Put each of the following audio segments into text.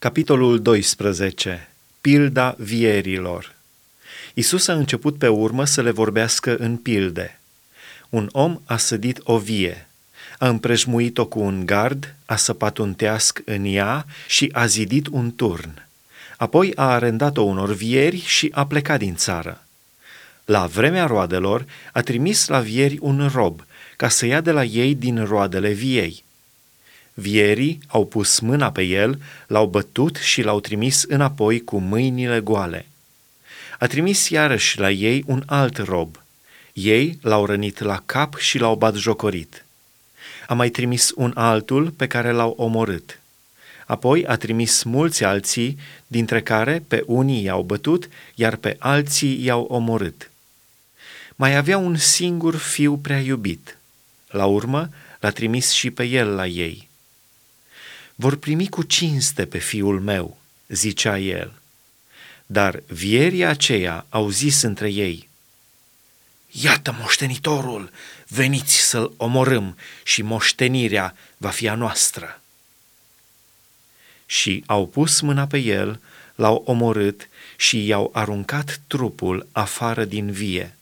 Capitolul 12. Pilda vierilor. Isus a început pe urmă să le vorbească în pilde. Un om a sădit o vie, a împrejmuit-o cu un gard, a săpat un teasc în ea și a zidit un turn. Apoi a arendat-o unor vieri și a plecat din țară. La vremea roadelor a trimis la vieri un rob ca să ia de la ei din roadele viei – Vierii au pus mâna pe el, l-au bătut și l-au trimis înapoi cu mâinile goale. A trimis iarăși la ei un alt rob. Ei l-au rănit la cap și l-au batjocorit. A mai trimis un altul pe care l-au omorât. Apoi a trimis mulți alții, dintre care pe unii i-au bătut, iar pe alții i-au omorât. Mai avea un singur fiu prea iubit. La urmă l-a trimis și pe el la ei vor primi cu cinste pe fiul meu, zicea el. Dar vierii aceia au zis între ei, Iată moștenitorul, veniți să-l omorâm și moștenirea va fi a noastră. Și au pus mâna pe el, l-au omorât și i-au aruncat trupul afară din vie.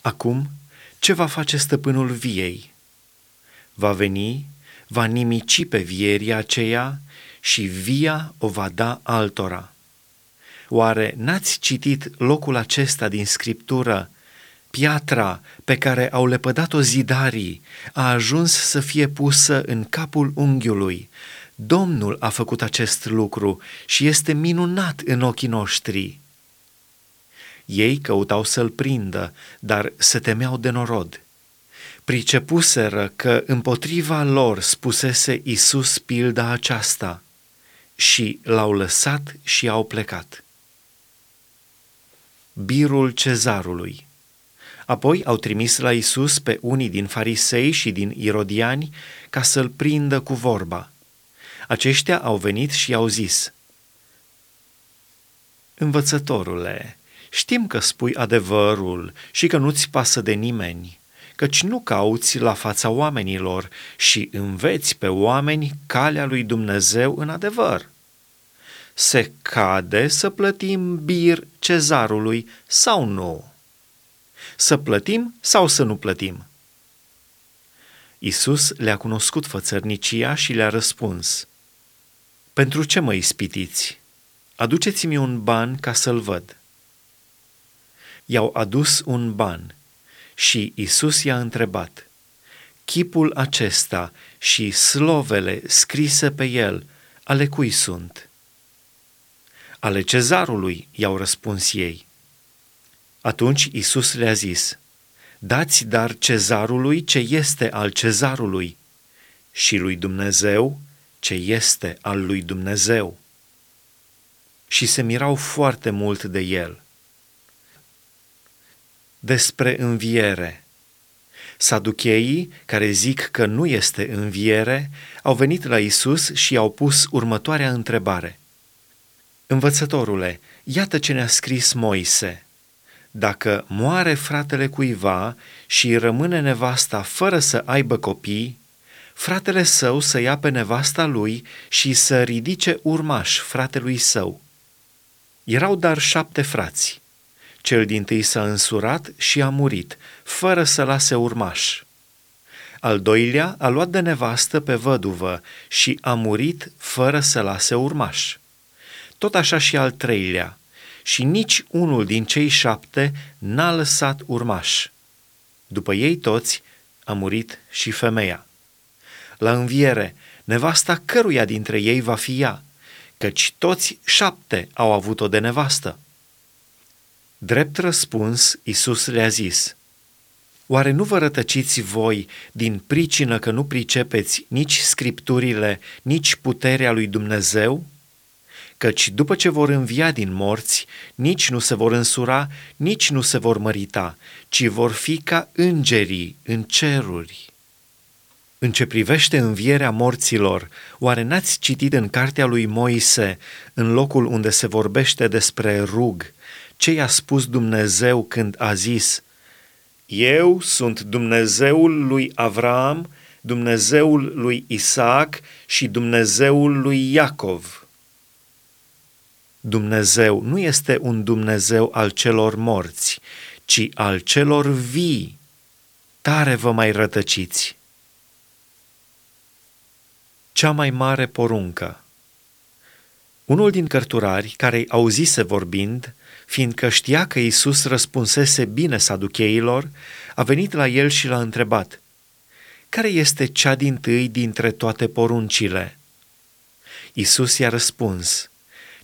Acum, ce va face stăpânul viei? Va veni va nimici pe vieria aceea și via o va da altora. Oare n-ați citit locul acesta din Scriptură? Piatra pe care au lepădat-o zidarii a ajuns să fie pusă în capul unghiului. Domnul a făcut acest lucru și este minunat în ochii noștri. Ei căutau să-l prindă, dar se temeau de norod pricepuseră că împotriva lor spusese Isus pilda aceasta și l-au lăsat și au plecat. Birul cezarului Apoi au trimis la Isus pe unii din farisei și din irodiani ca să-l prindă cu vorba. Aceștia au venit și au zis, Învățătorule, știm că spui adevărul și că nu-ți pasă de nimeni, căci nu cauți la fața oamenilor și înveți pe oameni calea lui Dumnezeu în adevăr. Se cade să plătim bir cezarului sau nu? Să plătim sau să nu plătim? Isus le-a cunoscut fățărnicia și le-a răspuns, Pentru ce mă ispitiți? Aduceți-mi un ban ca să-l văd. I-au adus un ban și Isus i-a întrebat, Chipul acesta și slovele scrise pe el, ale cui sunt? Ale cezarului, i-au răspuns ei. Atunci Isus le-a zis, Dați dar cezarului ce este al cezarului și lui Dumnezeu ce este al lui Dumnezeu. Și se mirau foarte mult de el – despre înviere. Saducheii, care zic că nu este înviere, au venit la Isus și au pus următoarea întrebare. Învățătorule, iată ce ne-a scris Moise. Dacă moare fratele cuiva și rămâne nevasta fără să aibă copii, fratele său să ia pe nevasta lui și să ridice urmaș fratelui său. Erau dar șapte frați. Cel din tâi s-a însurat și a murit, fără să lase urmaș. Al doilea a luat de nevastă pe văduvă și a murit fără să lase urmaș. Tot așa și al treilea, și nici unul din cei șapte n-a lăsat urmaș. După ei toți a murit și femeia. La înviere, nevasta căruia dintre ei va fi ea, căci toți șapte au avut-o de nevastă. Drept răspuns, Isus le-a zis, Oare nu vă rătăciți voi din pricină că nu pricepeți nici scripturile, nici puterea lui Dumnezeu? Căci după ce vor învia din morți, nici nu se vor însura, nici nu se vor mărita, ci vor fi ca îngerii în ceruri. În ce privește învierea morților, oare n-ați citit în cartea lui Moise, în locul unde se vorbește despre rug, ce i-a spus Dumnezeu când a zis, Eu sunt Dumnezeul lui Avram, Dumnezeul lui Isaac și Dumnezeul lui Iacov. Dumnezeu nu este un Dumnezeu al celor morți, ci al celor vii. Tare vă mai rătăciți. Cea mai mare poruncă Unul din cărturari, care auzise vorbind, fiindcă știa că Isus răspunsese bine saducheilor, a venit la el și l-a întrebat, Care este cea din tâi dintre toate poruncile? Isus i-a răspuns,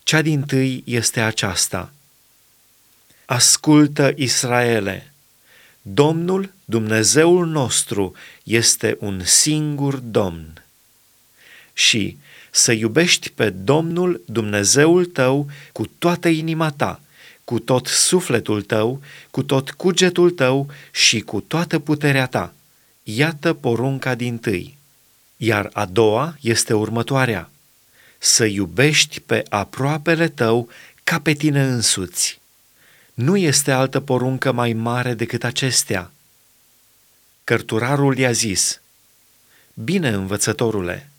Cea din tâi este aceasta. Ascultă, Israele! Domnul, Dumnezeul nostru, este un singur Domn. Și să iubești pe Domnul Dumnezeul tău cu toată inima ta, cu tot sufletul tău, cu tot cugetul tău și cu toată puterea ta. Iată porunca din tâi. Iar a doua este următoarea. Să iubești pe aproapele tău ca pe tine însuți. Nu este altă poruncă mai mare decât acestea. Cărturarul i-a zis, Bine, învățătorule,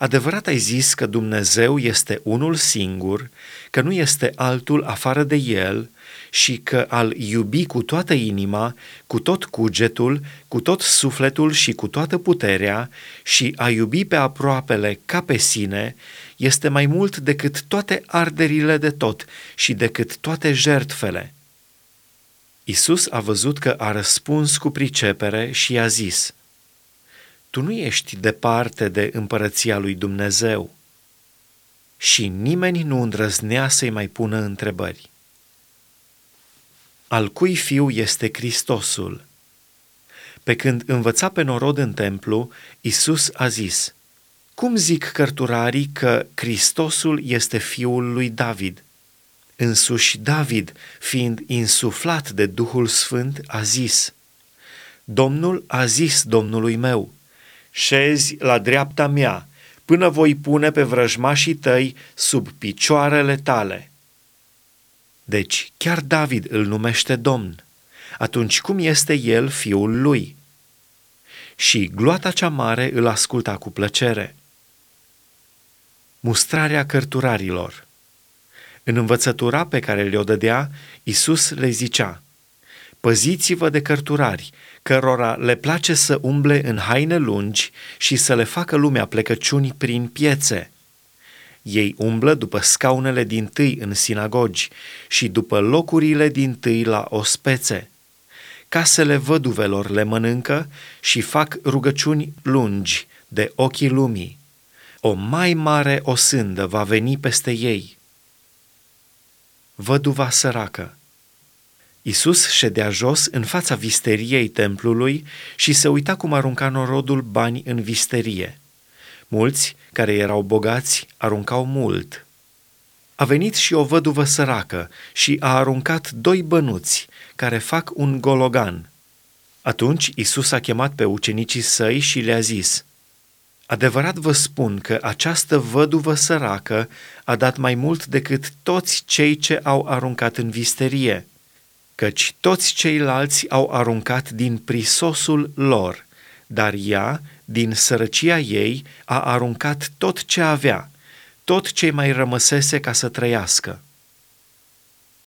Adevărat ai zis că Dumnezeu este unul singur, că nu este altul afară de El și că al iubi cu toată inima, cu tot cugetul, cu tot sufletul și cu toată puterea și a iubi pe aproapele ca pe sine este mai mult decât toate arderile de tot și decât toate jertfele. Isus a văzut că a răspuns cu pricepere și i-a zis – tu nu ești departe de împărăția lui Dumnezeu. Și nimeni nu îndrăznea să-i mai pună întrebări. Al cui fiu este Hristosul? Pe când învăța pe norod în templu, Isus a zis, Cum zic cărturarii că Hristosul este fiul lui David? Însuși David, fiind insuflat de Duhul Sfânt, a zis, Domnul a zis Domnului meu, șezi la dreapta mea, până voi pune pe vrăjmașii tăi sub picioarele tale. Deci, chiar David îl numește Domn. Atunci cum este el fiul lui? Și gloata cea mare îl asculta cu plăcere. Mustrarea cărturarilor În învățătura pe care le-o dădea, Isus le zicea – Păziți-vă de cărturari, cărora le place să umble în haine lungi și să le facă lumea plecăciuni prin piețe. Ei umblă după scaunele din tâi în sinagogi și după locurile din tâi la ospețe. Casele văduvelor le mănâncă și fac rugăciuni lungi de ochii lumii. O mai mare osândă va veni peste ei. Văduva săracă Isus ședea jos în fața visteriei templului și se uita cum arunca norodul bani în visterie. Mulți, care erau bogați, aruncau mult. A venit și o văduvă săracă și a aruncat doi bănuți, care fac un gologan. Atunci Isus a chemat pe ucenicii săi și le-a zis, Adevărat vă spun că această văduvă săracă a dat mai mult decât toți cei ce au aruncat în visterie – căci toți ceilalți au aruncat din prisosul lor, dar ea, din sărăcia ei, a aruncat tot ce avea, tot ce mai rămăsese ca să trăiască.